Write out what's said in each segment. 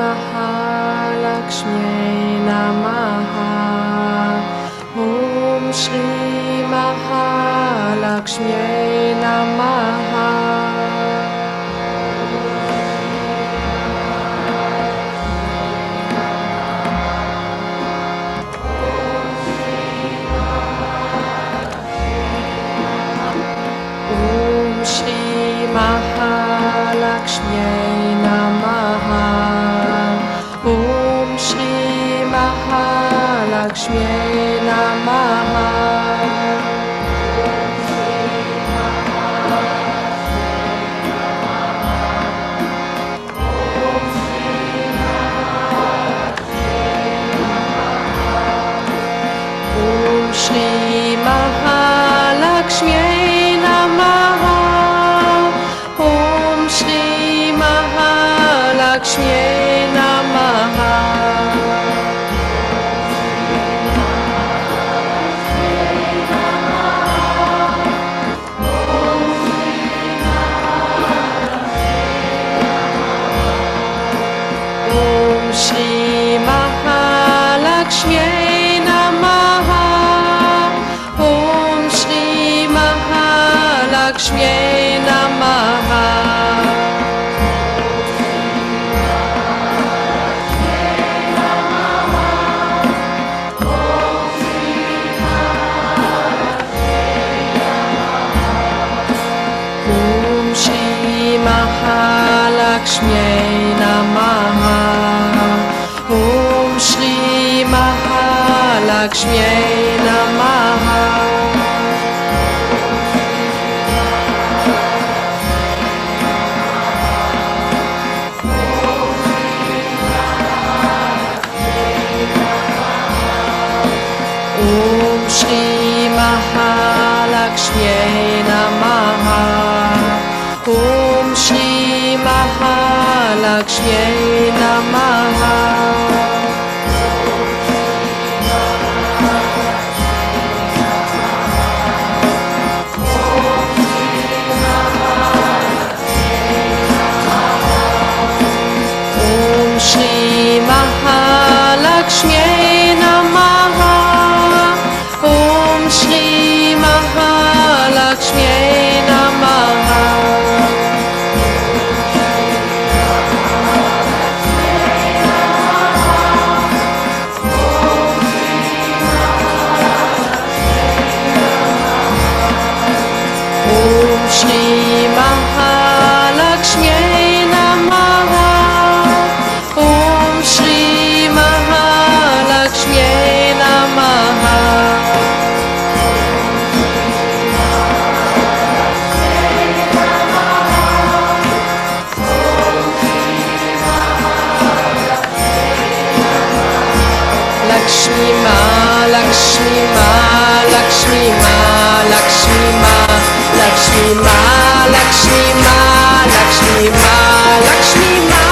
Mahalakshmi Namaha Om Shri Mahalakshmi Namaha Om Shri Mahalakshmi Yeah. Mahalakshmi Namaha Mahalakshmi Namaha Om Shri Mahalakshmi Lakshmi Namaha Lakshmi Ma, Lakshmi Ma, Lakshmi Ma, Lakshmi Ma, Lakshmi Ma, Lakshmi Ma, Lakshmi Ma, Lakshmi Ma.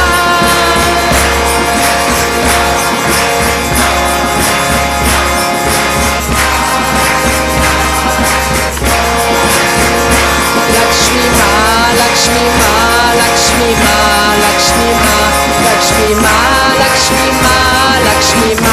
Lakshmi Ma, Lakshmi Ma, Lakshmi Ma, Lakshmi Ma, Lakshmi Ma, Lakshmi Ma, Lakshmi Ma.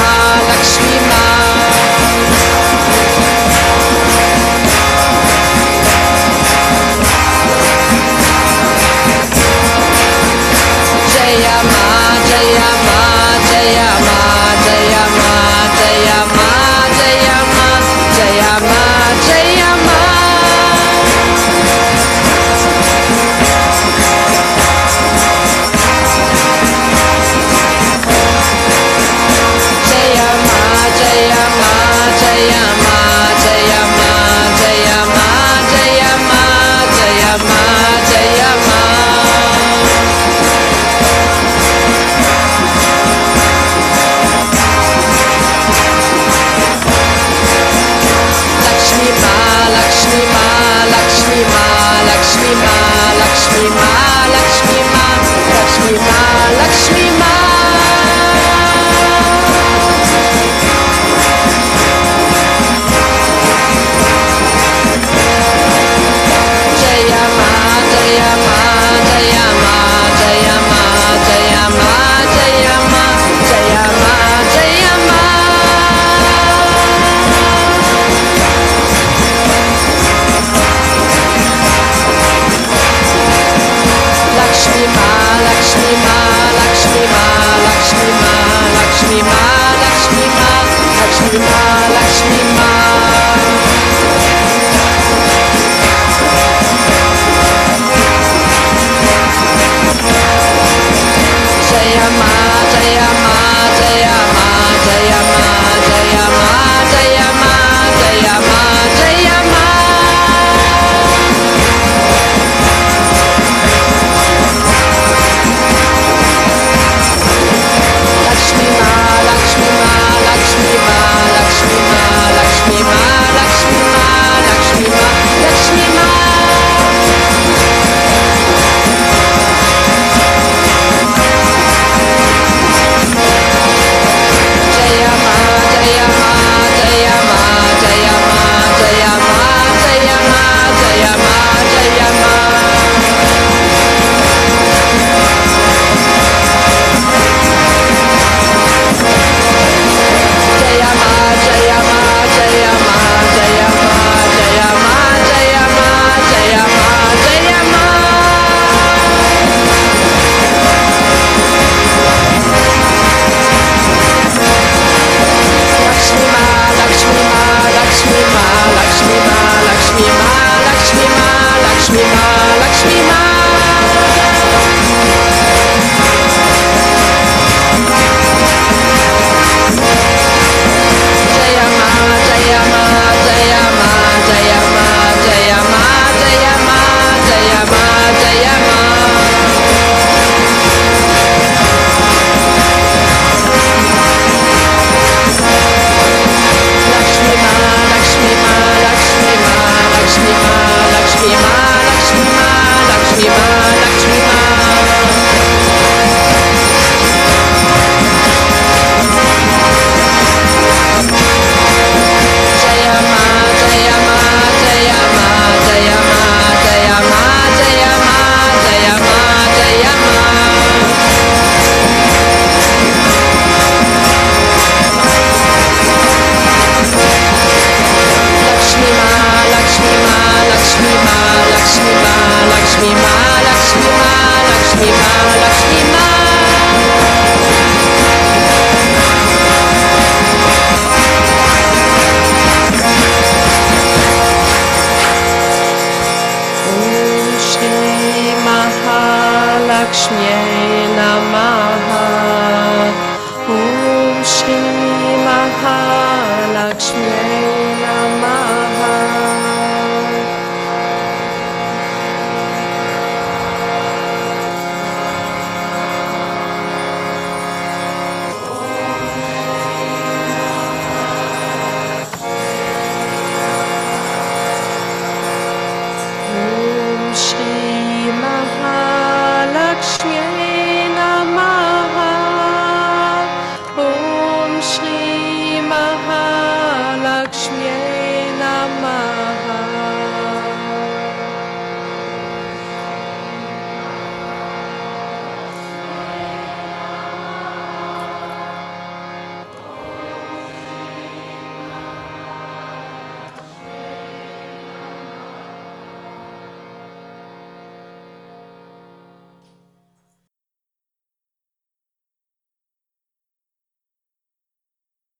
Mahalakshmi Namah